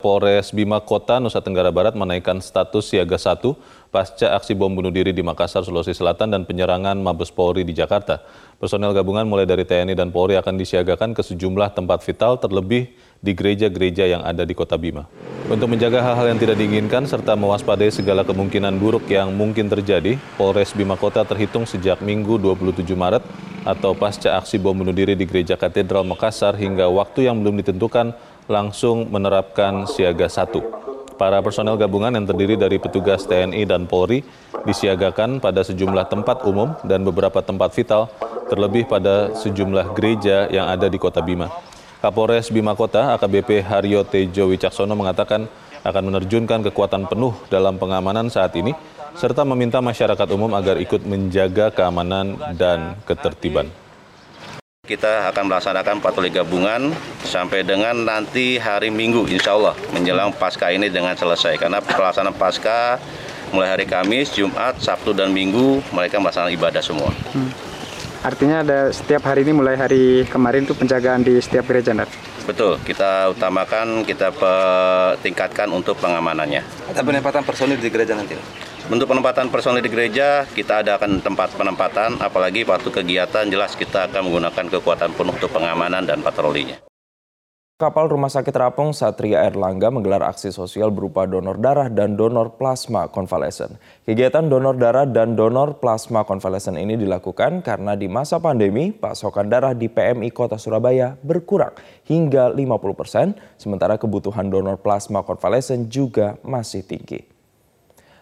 Polres Bima Kota, Nusa Tenggara Barat menaikkan status siaga 1 pasca aksi bom bunuh diri di Makassar, Sulawesi Selatan dan penyerangan Mabes Polri di Jakarta. Personel gabungan mulai dari TNI dan Polri akan disiagakan ke sejumlah tempat vital terlebih di gereja-gereja yang ada di Kota Bima. Untuk menjaga hal-hal yang tidak diinginkan serta mewaspadai segala kemungkinan buruk yang mungkin terjadi, Polres Bima Kota terhitung sejak Minggu 27 Maret atau pasca aksi bom bunuh diri di Gereja Katedral Makassar hingga waktu yang belum ditentukan langsung menerapkan siaga satu. Para personel gabungan yang terdiri dari petugas TNI dan Polri disiagakan pada sejumlah tempat umum dan beberapa tempat vital, terlebih pada sejumlah gereja yang ada di Kota Bima. Kapolres Bima Kota AKBP Haryo Tejo Wicaksono mengatakan akan menerjunkan kekuatan penuh dalam pengamanan saat ini, serta meminta masyarakat umum agar ikut menjaga keamanan dan ketertiban. Kita akan melaksanakan patroli gabungan sampai dengan nanti hari Minggu insya Allah menjelang pasca ini dengan selesai. Karena pelaksanaan pasca mulai hari Kamis, Jumat, Sabtu, dan Minggu mereka melaksanakan ibadah semua. Hmm. Artinya ada setiap hari ini mulai hari kemarin itu penjagaan di setiap gereja, Nat? Betul, kita utamakan, kita tingkatkan untuk pengamanannya. Ada penempatan personil di gereja nanti? Untuk penempatan personil di gereja, kita adakan tempat penempatan, apalagi waktu kegiatan jelas kita akan menggunakan kekuatan penuh untuk pengamanan dan patrolinya. Kapal Rumah Sakit Rapong Satria Erlangga menggelar aksi sosial berupa donor darah dan donor plasma konvalesen. Kegiatan donor darah dan donor plasma konvalesen ini dilakukan karena di masa pandemi pasokan darah di PMI Kota Surabaya berkurang hingga 50 persen, sementara kebutuhan donor plasma konvalesen juga masih tinggi.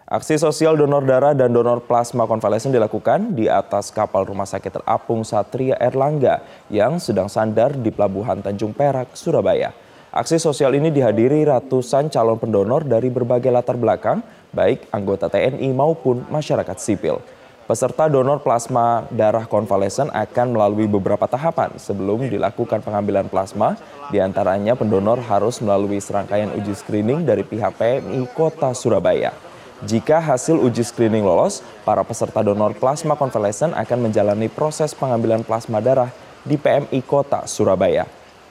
Aksi sosial donor darah dan donor plasma konvalesen dilakukan di atas kapal rumah sakit terapung Satria Erlangga yang sedang sandar di Pelabuhan Tanjung Perak, Surabaya. Aksi sosial ini dihadiri ratusan calon pendonor dari berbagai latar belakang, baik anggota TNI maupun masyarakat sipil. Peserta donor plasma darah konvalesen akan melalui beberapa tahapan sebelum dilakukan pengambilan plasma. Di antaranya pendonor harus melalui serangkaian uji screening dari pihak PMI Kota Surabaya. Jika hasil uji screening lolos, para peserta donor plasma konvalesen akan menjalani proses pengambilan plasma darah di PMI Kota Surabaya.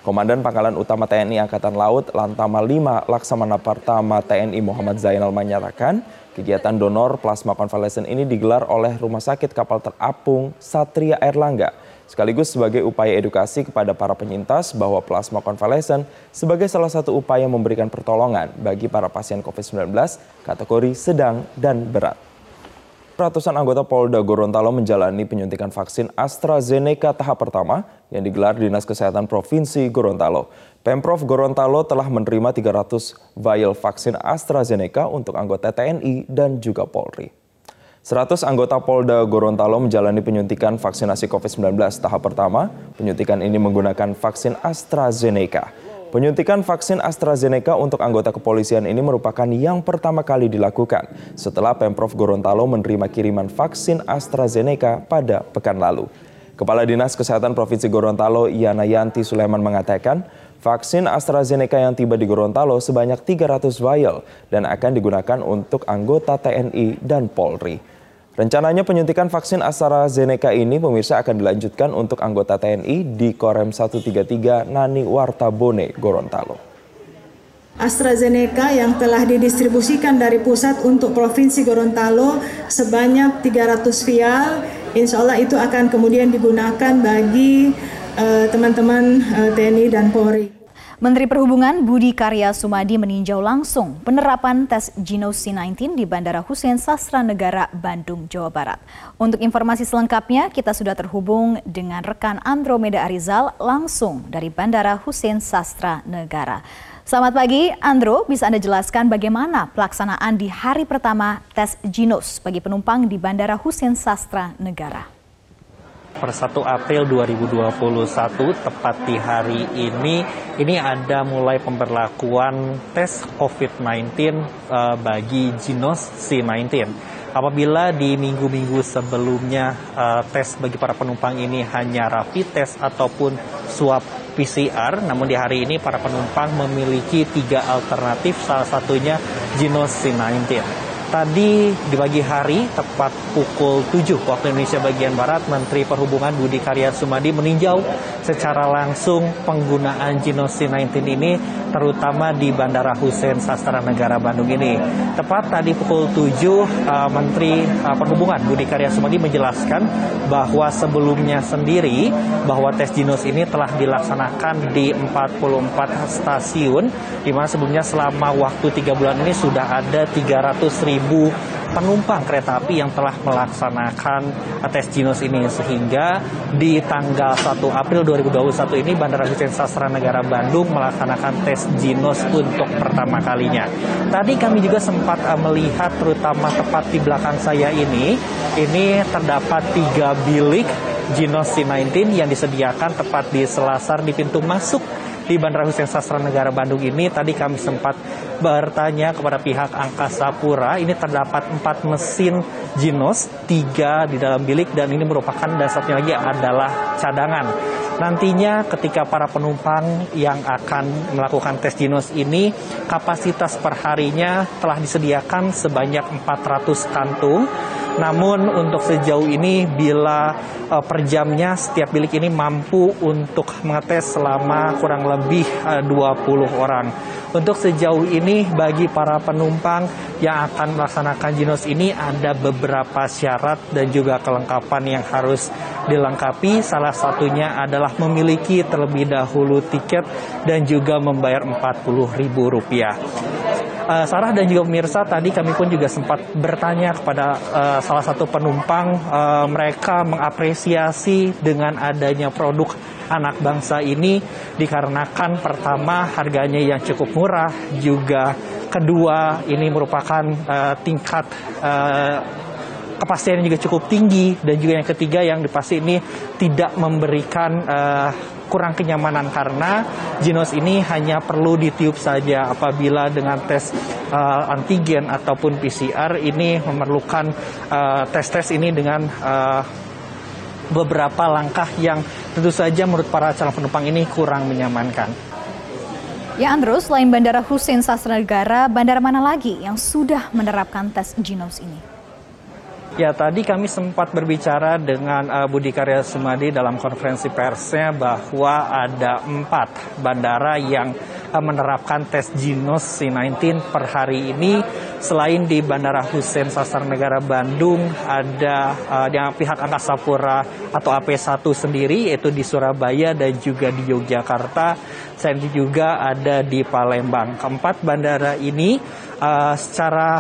Komandan Pangkalan Utama TNI Angkatan Laut Lantama 5 Laksamana Pertama TNI Muhammad Zainal menyatakan kegiatan donor plasma konvalesen ini digelar oleh Rumah Sakit Kapal Terapung Satria Erlangga sekaligus sebagai upaya edukasi kepada para penyintas bahwa plasma konvalesen sebagai salah satu upaya memberikan pertolongan bagi para pasien COVID-19 kategori sedang dan berat. Ratusan anggota Polda Gorontalo menjalani penyuntikan vaksin AstraZeneca tahap pertama yang digelar Dinas Kesehatan Provinsi Gorontalo. Pemprov Gorontalo telah menerima 300 vial vaksin AstraZeneca untuk anggota TNI dan juga Polri. 100 anggota Polda Gorontalo menjalani penyuntikan vaksinasi COVID-19 tahap pertama. Penyuntikan ini menggunakan vaksin AstraZeneca. Penyuntikan vaksin AstraZeneca untuk anggota kepolisian ini merupakan yang pertama kali dilakukan setelah Pemprov Gorontalo menerima kiriman vaksin AstraZeneca pada pekan lalu. Kepala Dinas Kesehatan Provinsi Gorontalo, Yana Yanti Sulaiman mengatakan, vaksin AstraZeneca yang tiba di Gorontalo sebanyak 300 vial dan akan digunakan untuk anggota TNI dan Polri. Rencananya penyuntikan vaksin AstraZeneca ini pemirsa akan dilanjutkan untuk anggota TNI di Korem 133 Nani Wartabone, Gorontalo. AstraZeneca yang telah didistribusikan dari pusat untuk Provinsi Gorontalo sebanyak 300 vial, insya Allah itu akan kemudian digunakan bagi eh, teman-teman uh, uh, TNI dan Polri. Menteri Perhubungan Budi Karya Sumadi meninjau langsung penerapan tes Genos C19 di Bandara Hussein Sastra Negara, Bandung, Jawa Barat. Untuk informasi selengkapnya, kita sudah terhubung dengan rekan Andromeda Arizal langsung dari Bandara Hussein Sastra Negara. Selamat pagi, Andro. Bisa Anda jelaskan bagaimana pelaksanaan di hari pertama tes Genos bagi penumpang di Bandara Hussein Sastra Negara? Per 1 April 2021 tepat di hari ini ini ada mulai pemberlakuan tes COVID-19 uh, bagi Genos C19. Apabila di minggu-minggu sebelumnya uh, tes bagi para penumpang ini hanya rapid test ataupun swab PCR, namun di hari ini para penumpang memiliki tiga alternatif, salah satunya Genos C19. Tadi di pagi hari tepat pukul 7 waktu Indonesia bagian Barat Menteri Perhubungan Budi Karya Sumadi meninjau secara langsung penggunaan Jinos C19 ini terutama di Bandara Hussein Sastra Negara Bandung ini. Tepat tadi pukul 7 uh, Menteri uh, Perhubungan Budi Karya Sumadi menjelaskan bahwa sebelumnya sendiri bahwa tes Jinos ini telah dilaksanakan di 44 stasiun di mana sebelumnya selama waktu tiga bulan ini sudah ada 300 ribu penumpang kereta api yang telah melaksanakan tes Jinos ini sehingga di tanggal 1 April 2021 ini Bandara Hussein Sastra Negara Bandung melaksanakan tes Jinos untuk pertama kalinya. Tadi kami juga sempat melihat terutama tepat di belakang saya ini ini terdapat tiga bilik Jinos C19 yang disediakan tepat di selasar di pintu masuk di Bandara Hussein Sastra Negara Bandung ini tadi kami sempat bertanya kepada pihak Angkasa Pura ini terdapat empat mesin Jinos tiga di dalam bilik dan ini merupakan dan satunya lagi adalah cadangan. Nantinya ketika para penumpang yang akan melakukan tes Jinos ini kapasitas perharinya telah disediakan sebanyak 400 kantung namun untuk sejauh ini bila uh, per jamnya setiap bilik ini mampu untuk mengetes selama kurang lebih uh, 20 orang. Untuk sejauh ini bagi para penumpang yang akan melaksanakan Jinos ini ada beberapa syarat dan juga kelengkapan yang harus dilengkapi. Salah satunya adalah memiliki terlebih dahulu tiket dan juga membayar Rp40.000 uh, Sarah dan juga pemirsa tadi kami pun juga sempat bertanya kepada uh, salah satu penumpang uh, mereka mengapresiasi dengan adanya produk anak bangsa ini dikarenakan pertama harganya yang cukup murah juga kedua ini merupakan uh, tingkat uh, kepastian juga cukup tinggi dan juga yang ketiga yang dipasti ini tidak memberikan uh, kurang kenyamanan karena Jinos ini hanya perlu ditiup saja apabila dengan tes uh, antigen ataupun PCR ini memerlukan tes-tes uh, ini dengan uh, beberapa langkah yang tentu saja menurut para calon penumpang ini kurang menyamankan. Ya Andrew, selain Bandara Hussein Sastra Negara, bandara mana lagi yang sudah menerapkan tes Jinos ini? Ya, tadi kami sempat berbicara dengan uh, Budi Karya Sumadi dalam konferensi persnya bahwa ada empat bandara yang uh, menerapkan tes Jinos C19 per hari ini. Selain di Bandara Hussein Sastra Negara Bandung, ada uh, yang pihak Angkasa Pura atau AP1 sendiri, yaitu di Surabaya dan juga di Yogyakarta. Selain juga ada di Palembang. Keempat bandara ini uh, secara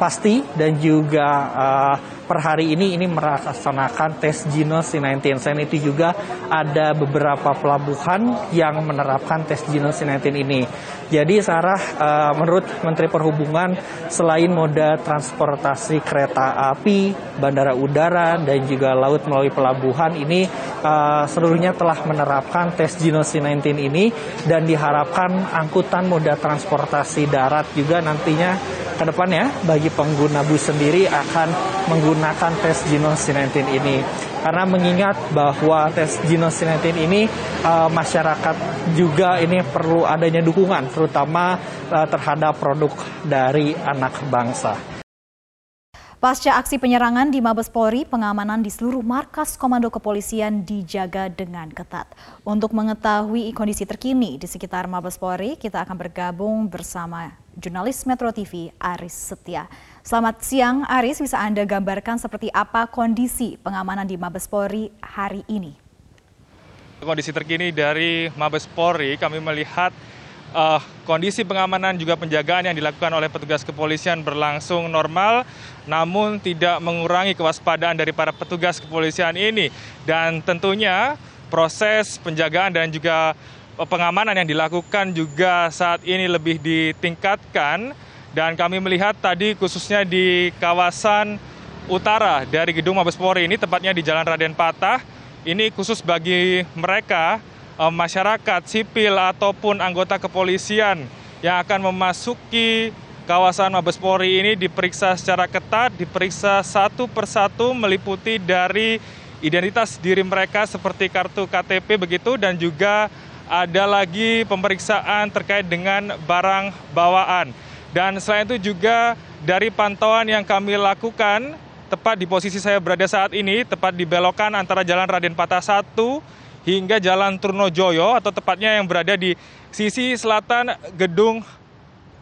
pasti dan juga uh, per hari ini ini melaksanakan tes Jinos C19. Selain itu juga ada beberapa pelabuhan yang menerapkan tes Jinos C19 ini. Jadi Sarah, uh, menurut Menteri Perhubungan, selain moda transportasi kereta api, bandara udara, dan juga laut melalui pelabuhan ini uh, seluruhnya telah menerapkan tes Jinos C19 ini dan diharapkan angkutan moda transportasi darat juga nantinya ke depannya bagi pengguna bus sendiri akan menggunakan tes Genos C19 ini. Karena mengingat bahwa tes Genos C19 ini uh, masyarakat juga ini perlu adanya dukungan terutama uh, terhadap produk dari anak bangsa. Pasca aksi penyerangan di Mabes Polri, pengamanan di seluruh markas komando kepolisian dijaga dengan ketat. Untuk mengetahui kondisi terkini di sekitar Mabes Polri, kita akan bergabung bersama jurnalis Metro TV Aris Setia. Selamat siang Aris, bisa Anda gambarkan seperti apa kondisi pengamanan di Mabes Polri hari ini? Kondisi terkini dari Mabes Polri, kami melihat uh, kondisi pengamanan juga penjagaan yang dilakukan oleh petugas kepolisian berlangsung normal, namun tidak mengurangi kewaspadaan dari para petugas kepolisian ini. Dan tentunya proses penjagaan dan juga pengamanan yang dilakukan juga saat ini lebih ditingkatkan. Dan kami melihat tadi khususnya di kawasan utara dari gedung Mabes Polri ini, tepatnya di Jalan Raden Patah, ini khusus bagi mereka Eh, masyarakat sipil ataupun anggota kepolisian yang akan memasuki kawasan Mabes Polri ini diperiksa secara ketat, diperiksa satu persatu meliputi dari identitas diri mereka seperti kartu KTP begitu dan juga ada lagi pemeriksaan terkait dengan barang bawaan. Dan selain itu juga dari pantauan yang kami lakukan, tepat di posisi saya berada saat ini, tepat di belokan antara Jalan Raden Patah 1 hingga Jalan Turnojoyo atau tepatnya yang berada di sisi selatan gedung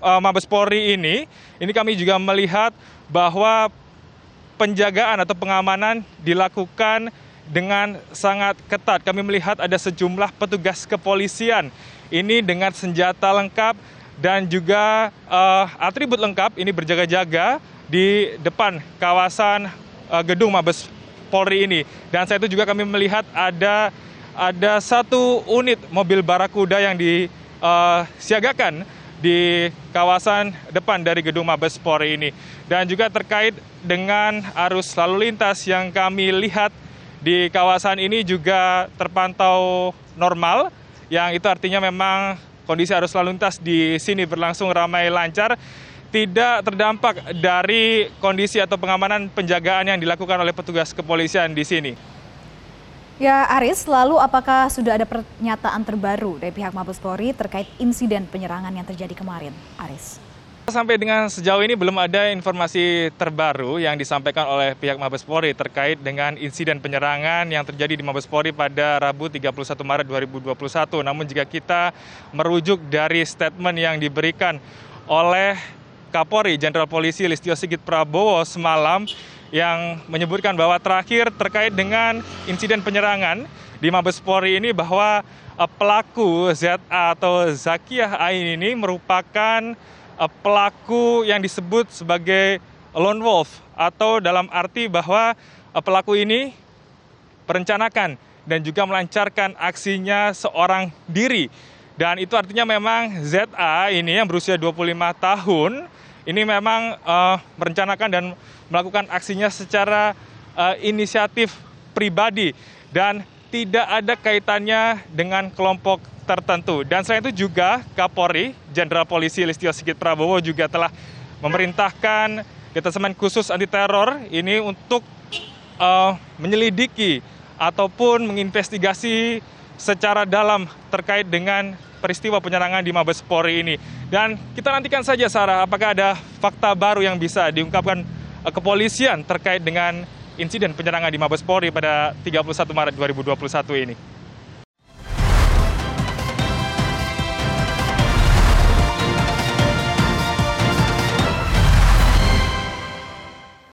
uh, Mabes Polri ini, ini kami juga melihat bahwa penjagaan atau pengamanan dilakukan dengan sangat ketat. Kami melihat ada sejumlah petugas kepolisian ini dengan senjata lengkap dan juga uh, atribut lengkap ini berjaga-jaga di depan kawasan uh, gedung Mabes Polri ini. Dan saya itu juga kami melihat ada ada satu unit mobil barakuda yang disiagakan di kawasan depan dari gedung Mabes Polri ini. Dan juga terkait dengan arus lalu lintas yang kami lihat di kawasan ini juga terpantau normal, yang itu artinya memang kondisi arus lalu lintas di sini berlangsung ramai lancar tidak terdampak dari kondisi atau pengamanan penjagaan yang dilakukan oleh petugas kepolisian di sini. Ya, Aris, lalu apakah sudah ada pernyataan terbaru dari pihak Mabes Polri terkait insiden penyerangan yang terjadi kemarin, Aris? Sampai dengan sejauh ini belum ada informasi terbaru yang disampaikan oleh pihak Mabes Polri terkait dengan insiden penyerangan yang terjadi di Mabes Polri pada Rabu 31 Maret 2021. Namun jika kita merujuk dari statement yang diberikan oleh Kapolri Jenderal Polisi Listio Sigit Prabowo semalam yang menyebutkan bahwa terakhir terkait dengan insiden penyerangan di Mabes Polri ini bahwa uh, pelaku ZA atau Zakiyah Ain ini merupakan pelaku yang disebut sebagai lone wolf atau dalam arti bahwa uh, pelaku ini merencanakan dan juga melancarkan aksinya seorang diri. Dan itu artinya memang ZA ini yang berusia 25 tahun ini memang uh, merencanakan dan melakukan aksinya secara uh, inisiatif pribadi dan tidak ada kaitannya dengan kelompok tertentu. Dan selain itu juga Kapolri, Jenderal Polisi Listio Sigit Prabowo juga telah memerintahkan Detasemen Khusus Anti Teror ini untuk uh, menyelidiki ataupun menginvestigasi secara dalam terkait dengan peristiwa penyerangan di Mabes Polri ini. Dan kita nantikan saja Sarah apakah ada fakta baru yang bisa diungkapkan uh, kepolisian terkait dengan insiden penyerangan di Mabes Polri pada 31 Maret 2021 ini.